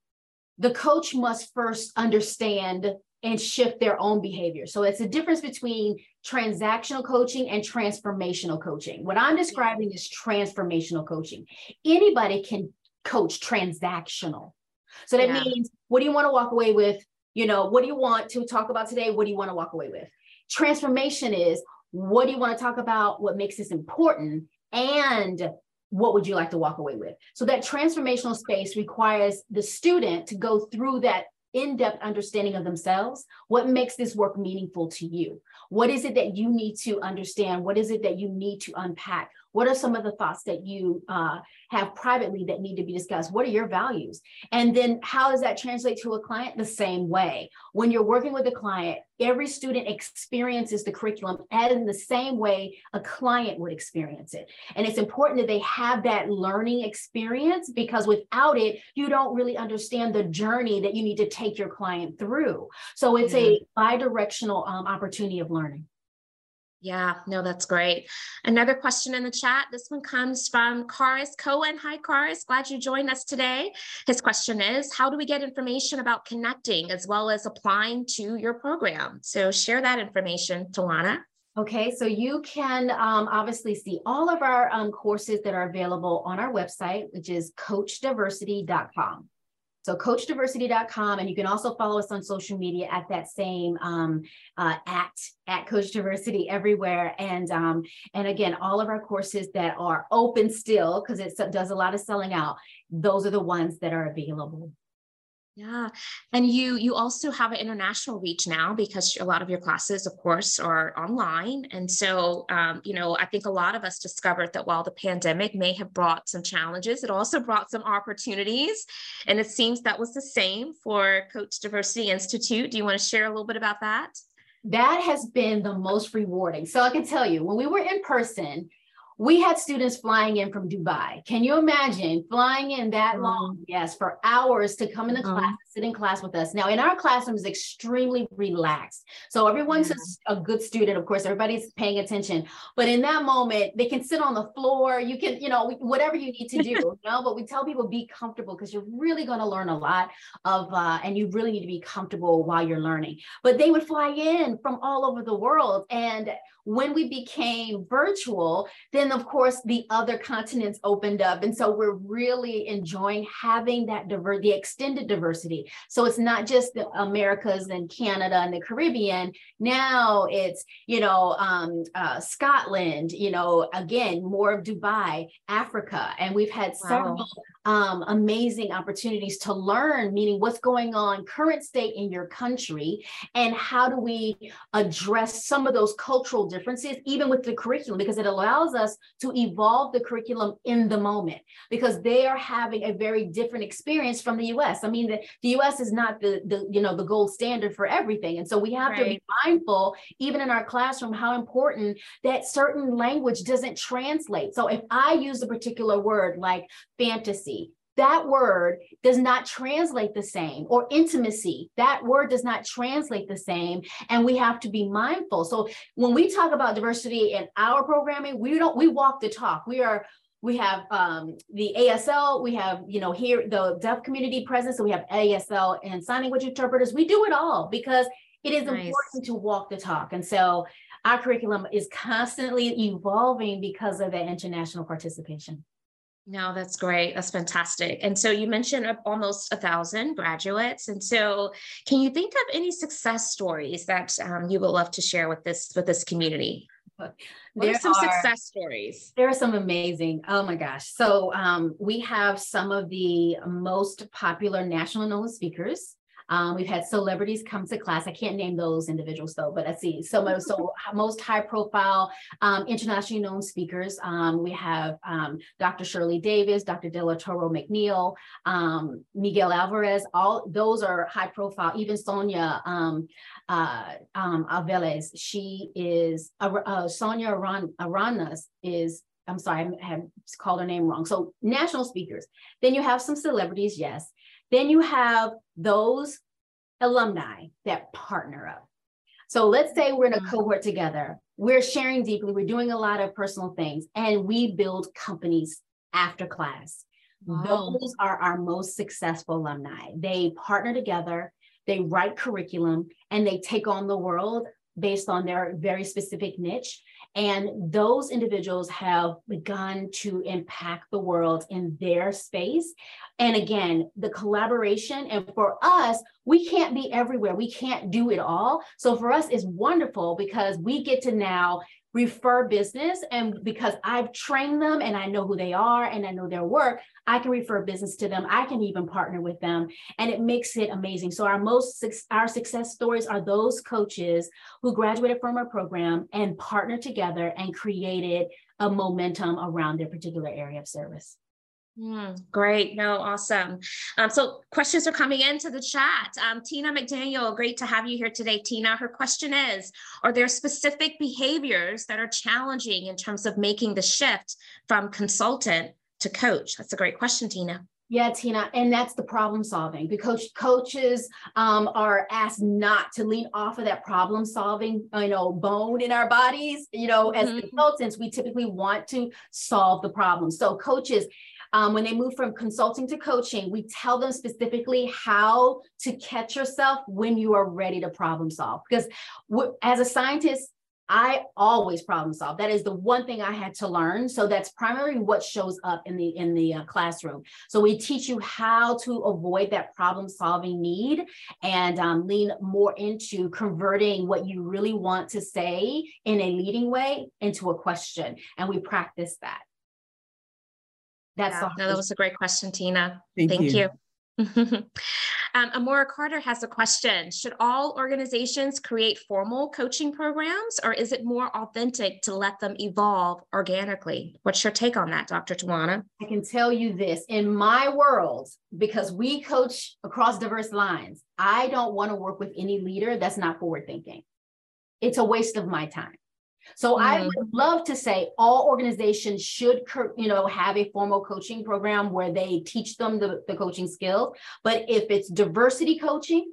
the coach must first understand and shift their own behavior. So it's a difference between transactional coaching and transformational coaching. What I'm describing is transformational coaching. Anybody can coach transactional. So that yeah. means what do you want to walk away with? You know, what do you want to talk about today? What do you want to walk away with? Transformation is what do you want to talk about? What makes this important? And what would you like to walk away with? So that transformational space requires the student to go through that in-depth understanding of themselves what makes this work meaningful to you? What is it that you need to understand? What is it that you need to unpack what are some of the thoughts that you uh, have privately that need to be discussed? What are your values? And then how does that translate to a client? The same way. When you're working with a client, every student experiences the curriculum in the same way a client would experience it. And it's important that they have that learning experience because without it, you don't really understand the journey that you need to take your client through. So it's mm-hmm. a bi directional um, opportunity of learning. Yeah, no, that's great. Another question in the chat. This one comes from Karis Cohen. Hi, Karis. Glad you joined us today. His question is How do we get information about connecting as well as applying to your program? So share that information, Towanna. Okay, so you can um, obviously see all of our um, courses that are available on our website, which is coachdiversity.com. So coachdiversity.com, and you can also follow us on social media at that same um, uh, at at Coach Diversity everywhere. And um, and again, all of our courses that are open still because it does a lot of selling out. Those are the ones that are available. Yeah. And you you also have an international reach now because a lot of your classes, of course, are online. And so um, you know, I think a lot of us discovered that while the pandemic may have brought some challenges, it also brought some opportunities. And it seems that was the same for Coach Diversity Institute. Do you want to share a little bit about that? That has been the most rewarding. So I can tell you, when we were in person, we had students flying in from Dubai. Can you imagine flying in that long? Yes, for hours to come in the mm-hmm. class, sit in class with us. Now, in our classroom is extremely relaxed. So everyone's yeah. a, a, good student. Of course, everybody's paying attention. But in that moment, they can sit on the floor. You can, you know, whatever you need to do. <laughs> you know, but we tell people be comfortable because you're really going to learn a lot of, uh, and you really need to be comfortable while you're learning. But they would fly in from all over the world, and when we became virtual, then of course the other continents opened up. And so we're really enjoying having that diver- the extended diversity. So it's not just the Americas and Canada and the Caribbean. Now it's, you know, um, uh, Scotland, you know, again, more of Dubai, Africa. And we've had wow. several um, amazing opportunities to learn, meaning what's going on, current state in your country, and how do we address some of those cultural differences, even with the curriculum, because it allows us to evolve the curriculum in the moment, because they are having a very different experience from the US. I mean, the, the US is not the, the, you know, the gold standard for everything. And so we have right. to be mindful, even in our classroom, how important that certain language doesn't translate. So if I use a particular word like fantasy, that word does not translate the same or intimacy that word does not translate the same and we have to be mindful so when we talk about diversity in our programming we don't we walk the talk we are we have um, the ASL, we have, you know, here the deaf community presence. So we have ASL and sign language interpreters. We do it all because it is nice. important to walk the talk. And so our curriculum is constantly evolving because of that international participation. No, that's great. That's fantastic. And so you mentioned almost a thousand graduates. And so, can you think of any success stories that um, you would love to share with this with this community? What there are some are, success stories. There are some amazing. Oh my gosh! So um, we have some of the most popular national known speakers um, we've had celebrities come to class. I can't name those individuals though, but I see some of so <laughs> most high profile um, internationally known speakers. Um, we have um, Dr. Shirley Davis, Dr. Delatorro McNeal, um, Miguel Alvarez. All those are high profile. Even Sonia um, uh, Alveles, she is uh, uh, Sonia Aran, Aranas is I'm sorry, I have called her name wrong. So national speakers. Then you have some celebrities, yes. Then you have those alumni that partner up. So let's say we're in a mm-hmm. cohort together, we're sharing deeply, we're doing a lot of personal things, and we build companies after class. Wow. Those are our most successful alumni. They partner together, they write curriculum, and they take on the world based on their very specific niche. And those individuals have begun to impact the world in their space. And again, the collaboration, and for us, we can't be everywhere. We can't do it all. So for us, it's wonderful because we get to now refer business. And because I've trained them and I know who they are and I know their work, I can refer business to them. I can even partner with them and it makes it amazing. So our most, our success stories are those coaches who graduated from our program and partnered together and created a momentum around their particular area of service. Mm, great. No, awesome. Um, so questions are coming into the chat. Um, Tina McDaniel, great to have you here today, Tina. Her question is, are there specific behaviors that are challenging in terms of making the shift from consultant to coach? That's a great question, Tina. Yeah, Tina, and that's the problem solving because coaches um, are asked not to lean off of that problem solving, you know, bone in our bodies. You know, mm-hmm. as consultants, we typically want to solve the problem. So coaches, um, when they move from consulting to coaching, we tell them specifically how to catch yourself when you are ready to problem solve. Because w- as a scientist, I always problem solve. That is the one thing I had to learn. So that's primarily what shows up in the in the uh, classroom. So we teach you how to avoid that problem solving need and um, lean more into converting what you really want to say in a leading way into a question. And we practice that. That's yeah, no, that was a great question, Tina. Thank, Thank you. you. <laughs> um, Amora Carter has a question. Should all organizations create formal coaching programs or is it more authentic to let them evolve organically? What's your take on that, Dr. Towanna? I can tell you this in my world, because we coach across diverse lines, I don't want to work with any leader that's not forward thinking. It's a waste of my time. So mm. I would love to say all organizations should, you know, have a formal coaching program where they teach them the, the coaching skills. But if it's diversity coaching,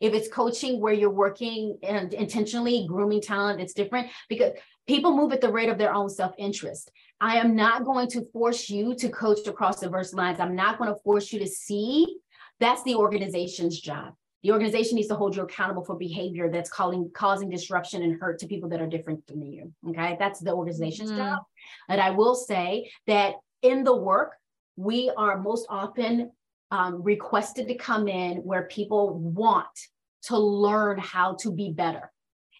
if it's coaching where you're working and intentionally grooming talent, it's different because people move at the rate of their own self-interest. I am not going to force you to coach across diverse lines. I'm not going to force you to see. That's the organization's job. The organization needs to hold you accountable for behavior that's calling, causing disruption and hurt to people that are different than you. Okay. That's the organization's mm-hmm. job. And I will say that in the work, we are most often um, requested to come in where people want to learn how to be better.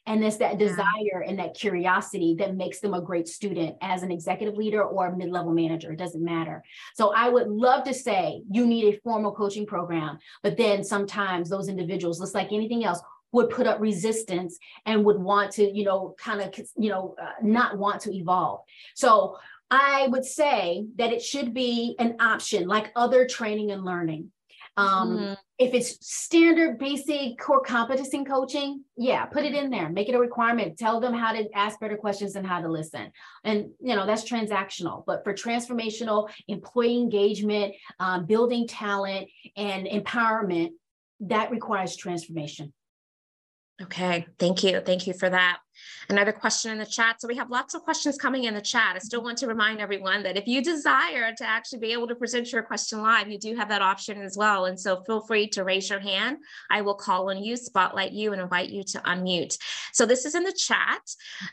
And it's that desire and that curiosity that makes them a great student as an executive leader or a mid level manager. It doesn't matter. So I would love to say you need a formal coaching program, but then sometimes those individuals, just like anything else, would put up resistance and would want to, you know, kind of, you know, uh, not want to evolve. So I would say that it should be an option like other training and learning. Um, mm-hmm. If it's standard, basic, core competency coaching, yeah, put it in there. Make it a requirement. Tell them how to ask better questions and how to listen. And you know that's transactional. But for transformational, employee engagement, um, building talent, and empowerment, that requires transformation. Okay, thank you. Thank you for that. Another question in the chat. So we have lots of questions coming in the chat. I still want to remind everyone that if you desire to actually be able to present your question live, you do have that option as well. And so feel free to raise your hand. I will call on you, spotlight you, and invite you to unmute. So this is in the chat.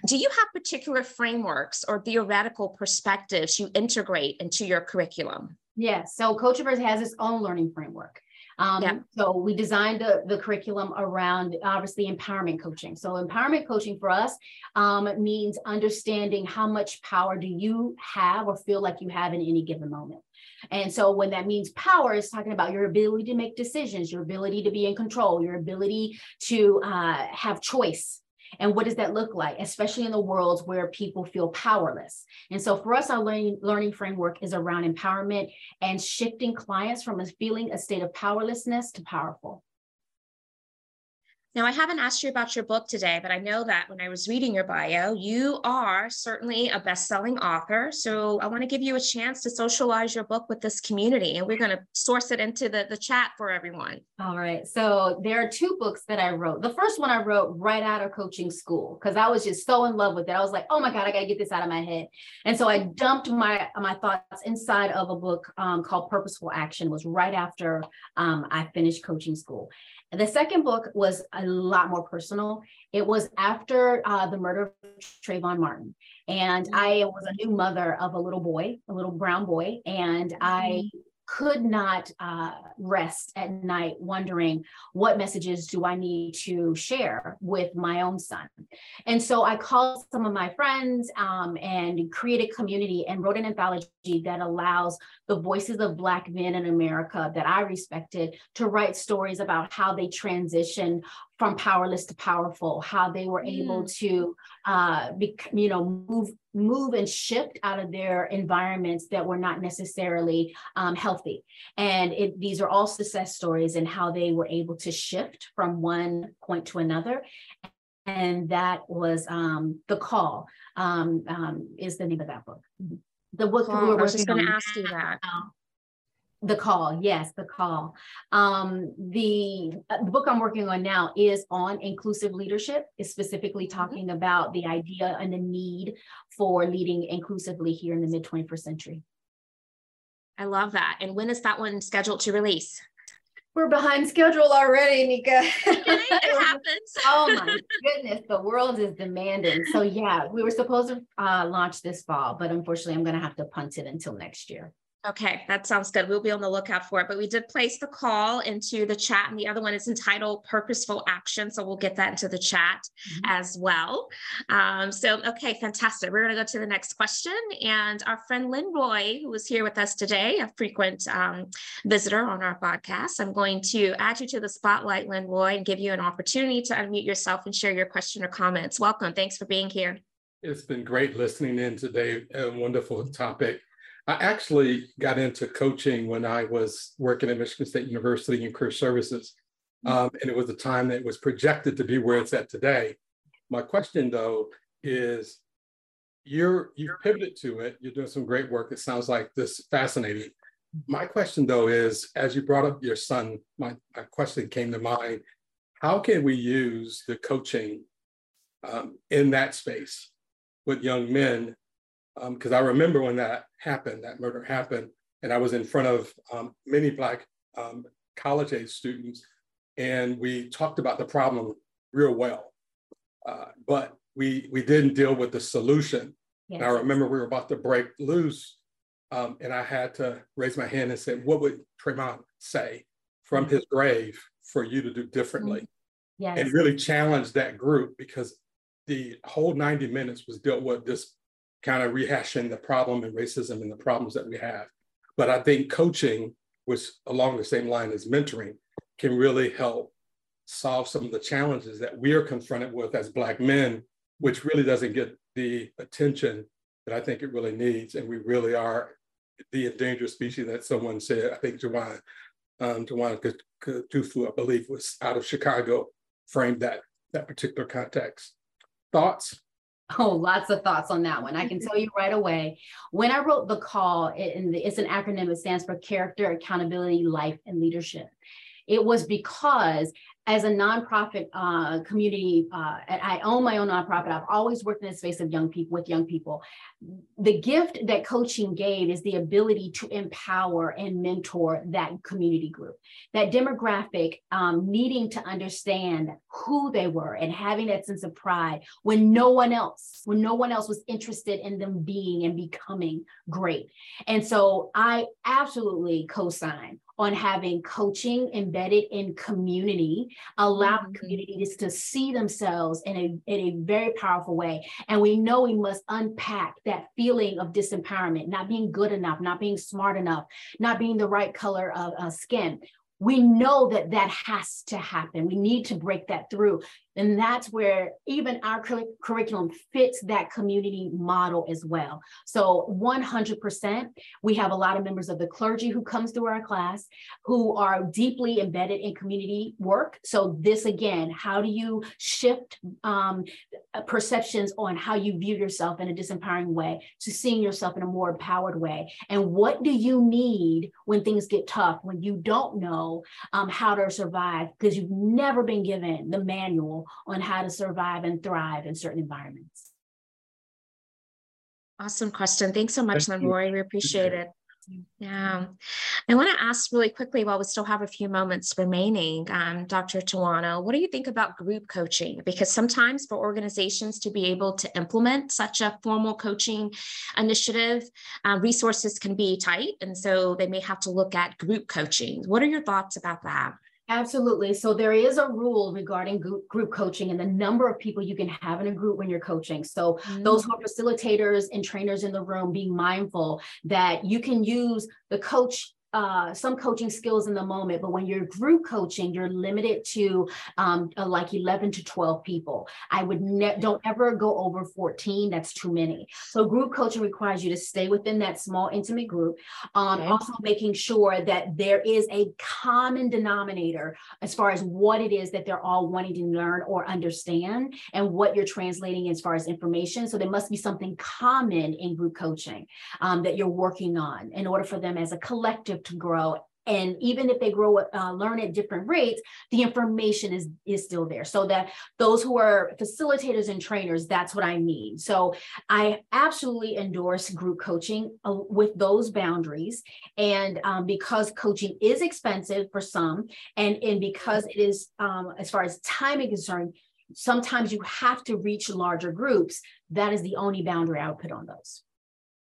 Do you have particular frameworks or theoretical perspectives you integrate into your curriculum? Yes. So Coachiverse has its own learning framework. Um, yeah. So we designed the, the curriculum around obviously empowerment coaching. So empowerment coaching for us um, means understanding how much power do you have or feel like you have in any given moment. And so when that means power is talking about your ability to make decisions, your ability to be in control, your ability to uh, have choice and what does that look like, especially in the worlds where people feel powerless? And so for us, our learning, learning framework is around empowerment and shifting clients from a feeling a state of powerlessness to powerful. Now, I haven't asked you about your book today, but I know that when I was reading your bio, you are certainly a best selling author. So I want to give you a chance to socialize your book with this community, and we're going to source it into the, the chat for everyone. All right. So there are two books that I wrote. The first one I wrote right out of coaching school because I was just so in love with it. I was like, oh my God, I got to get this out of my head. And so I dumped my, my thoughts inside of a book um, called Purposeful Action, was right after um, I finished coaching school. The second book was a lot more personal. It was after uh, the murder of Trayvon Martin. And I was a new mother of a little boy, a little brown boy. And I mm-hmm could not uh, rest at night wondering what messages do I need to share with my own son. And so I called some of my friends um, and created community and wrote an anthology that allows the voices of Black men in America that I respected to write stories about how they transition from powerless to powerful, how they were mm. able to, uh, be, you know, move move and shift out of their environments that were not necessarily um, healthy. And it, these are all success stories and how they were able to shift from one point to another. And that was um, the call. Um, um is the name of that book. The book well, we were I was just going to ask you that. The call, yes, the call. Um, the, uh, the book I'm working on now is on inclusive leadership. Is specifically mm-hmm. talking mm-hmm. about the idea and the need for leading inclusively here in the mid 21st century. I love that. And when is that one scheduled to release? We're behind schedule already, Nika. <laughs> it <laughs> happens. oh my <laughs> goodness, the world is demanding. So yeah, we were supposed to uh, launch this fall, but unfortunately, I'm going to have to punt it until next year. Okay, that sounds good. We'll be on the lookout for it. But we did place the call into the chat, and the other one is entitled Purposeful Action. So we'll get that into the chat mm-hmm. as well. Um, so, okay, fantastic. We're going to go to the next question. And our friend Lynn Roy, who is here with us today, a frequent um, visitor on our podcast, I'm going to add you to the spotlight, Lynn Roy, and give you an opportunity to unmute yourself and share your question or comments. Welcome. Thanks for being here. It's been great listening in today. A wonderful topic. I actually got into coaching when I was working at Michigan State University in career services. Mm-hmm. Um, and it was a time that was projected to be where it's at today. My question though is you're you've pivoted to it, you're doing some great work. It sounds like this fascinating. My question though is as you brought up your son, my, my question came to mind, how can we use the coaching um, in that space with young men because um, I remember when that happened, that murder happened, and I was in front of um, many Black um, college age students, and we talked about the problem real well, uh, but we we didn't deal with the solution. Yes. And I remember we were about to break loose, um, and I had to raise my hand and say, "What would Trayvon say from his grave for you to do differently?" Mm-hmm. Yes. And really challenge that group because the whole 90 minutes was dealt with this kind of rehashing the problem and racism and the problems that we have. But I think coaching, which along the same line as mentoring, can really help solve some of the challenges that we are confronted with as Black men, which really doesn't get the attention that I think it really needs. And we really are the endangered species that someone said, I think Javon um, Tawana Kunjufu, I believe, was out of Chicago, framed that, that particular context. Thoughts? Oh, lots of thoughts on that one. I can mm-hmm. tell you right away. When I wrote the call, it's an acronym, it stands for Character, Accountability, Life, and Leadership. It was because as a nonprofit uh, community, uh, I own my own nonprofit. I've always worked in the space of young people with young people. The gift that coaching gave is the ability to empower and mentor that community group, that demographic um, needing to understand who they were and having that sense of pride when no one else, when no one else was interested in them being and becoming great. And so I absolutely co-sign on having coaching embedded in community, allow mm-hmm. communities to see themselves in a, in a very powerful way. And we know we must unpack that feeling of disempowerment, not being good enough, not being smart enough, not being the right color of uh, skin we know that that has to happen. We need to break that through. And that's where even our cur- curriculum fits that community model as well. So 100%, we have a lot of members of the clergy who comes through our class who are deeply embedded in community work. So this again, how do you shift um, perceptions on how you view yourself in a disempowering way to seeing yourself in a more empowered way? And what do you need when things get tough, when you don't know um, how to survive because you've never been given the manual on how to survive and thrive in certain environments. Awesome question. Thanks so much, Thank Lori. We appreciate it. Yeah. I want to ask really quickly while we still have a few moments remaining, um, Dr. Towanna, what do you think about group coaching? Because sometimes for organizations to be able to implement such a formal coaching initiative, uh, resources can be tight. And so they may have to look at group coaching. What are your thoughts about that? Absolutely. So there is a rule regarding group, coaching and the number of people you can have in a group when you're coaching. So mm-hmm. those who are facilitators and trainers in the room, being mindful that you can use the coach uh, some coaching skills in the moment, but when you're group coaching, you're limited to um, uh, like 11 to 12 people. I would ne- don't ever go over 14. That's too many. So group coaching requires you to stay within that small, intimate group. Um, okay. Also making sure that there is a common denominator as far as what it is that they're all wanting to learn or understand and what you're translating as far as information. So there must be something common in group coaching um, that you're working on in order for them as a collective to grow. And even if they grow uh, learn at different rates the information is is still there. So that those who are facilitators and trainers that's what i mean. So i absolutely endorse group coaching uh, with those boundaries. And um, because coaching is expensive for some and and because it is um, as far as time is concerned sometimes you have to reach larger groups. That is the only boundary i would put on those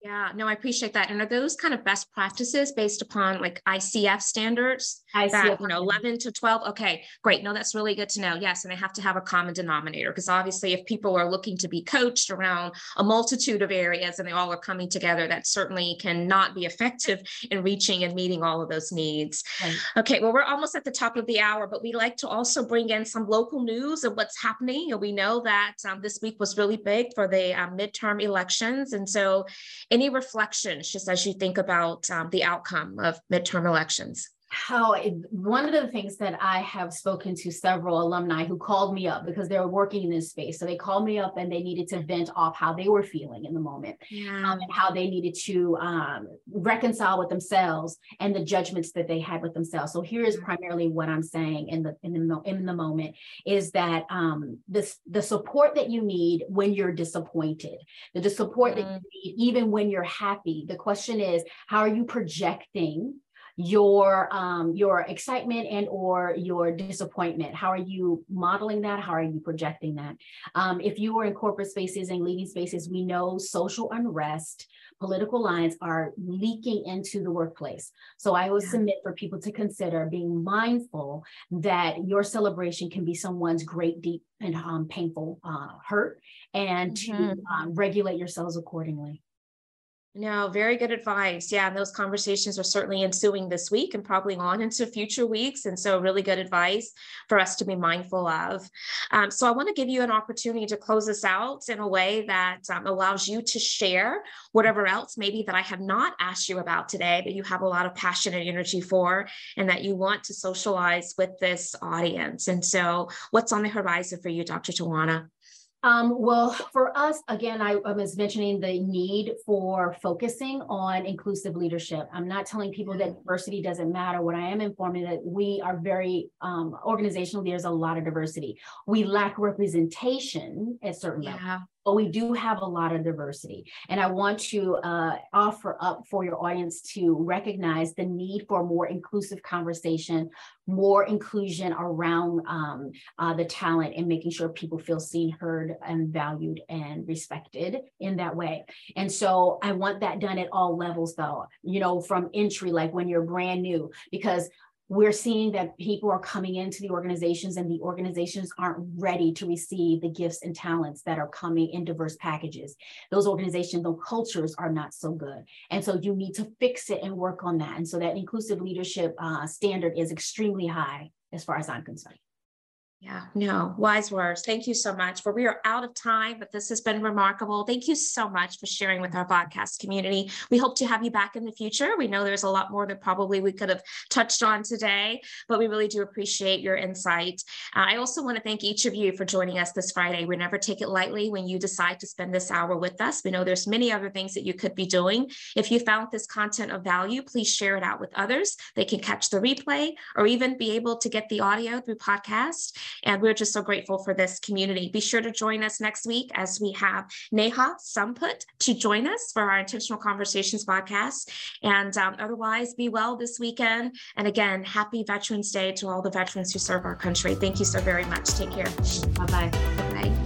yeah, no, I appreciate that. And are those kind of best practices based upon like ICF standards? ICF. That, you know, 11 to 12. Okay, great. No, that's really good to know. Yes. And they have to have a common denominator because obviously, if people are looking to be coached around a multitude of areas and they all are coming together, that certainly cannot be effective in reaching and meeting all of those needs. Right. Okay, well, we're almost at the top of the hour, but we like to also bring in some local news of what's happening. And we know that um, this week was really big for the um, midterm elections. And so, any reflections just as you think about um, the outcome of midterm elections? How it, one of the things that I have spoken to several alumni who called me up because they were working in this space. So they called me up and they needed to vent off how they were feeling in the moment yeah. um, and how they needed to um, reconcile with themselves and the judgments that they had with themselves. So here is primarily what I'm saying in the in the in the moment is that um, this the support that you need when you're disappointed, the, the support mm. that you need even when you're happy. The question is, how are you projecting? Your um, your excitement and or your disappointment? How are you modeling that? How are you projecting that? Um, if you are in corporate spaces and leading spaces we know social unrest political lines are leaking into the workplace. So i would yeah. submit for people to consider being mindful that your celebration can be someone's great deep and um, painful uh, hurt and mm-hmm. to um, regulate yourselves accordingly No, very good advice. Yeah, and those conversations are certainly ensuing this week and probably on into future weeks. And so, really good advice for us to be mindful of. Um, so, I want to give you an opportunity to close us out in a way that um, allows you to share whatever else maybe that I have not asked you about today, but you have a lot of passion and energy for, and that you want to socialize with this audience. And so, what's on the horizon for you, Dr. Towanna? Um, well, for us, again, I, I, was mentioning the need for focusing on inclusive leadership. I'm not telling people that diversity doesn't matter. What I am informing that we are very um, organizational. There's a lot of diversity. We lack representation at certain yeah. levels but we do have a lot of diversity. And I want to uh, offer up for your audience to recognize the need for more inclusive conversation, more inclusion around um, uh, the talent and making sure people feel seen, heard, and valued and respected in that way. And so I want that done at all levels, though, you know, from entry, like when you're brand new, because we're seeing that people are coming into the organizations and the organizations aren't ready to receive the gifts and talents that are coming in diverse packages. Those organizations, those cultures are not so good. And so you need to fix it and work on that. And so that inclusive leadership uh, standard is extremely high as far as I'm concerned. Yeah, no, wise words. Thank you so much. For we are out of time, but this has been remarkable. Thank you so much for sharing with our podcast community. We hope to have you back in the future. We know there's a lot more that probably we could have touched on today, but we really do appreciate your insight. Uh, I also want to thank each of you for joining us this Friday. We never take it lightly when you decide to spend this hour with us. We know there's many other things that you could be doing. If you found this content of value, please share it out with others. They can catch the replay or even be able to get the audio through podcast. And we're just so grateful for this community. Be sure to join us next week as we have Neha Sumput to join us for our Intentional Conversations podcast. And um, otherwise, be well this weekend. And again, happy Veterans Day to all the veterans who serve our country. Thank you so very much. Take care. Bye bye. Bye bye.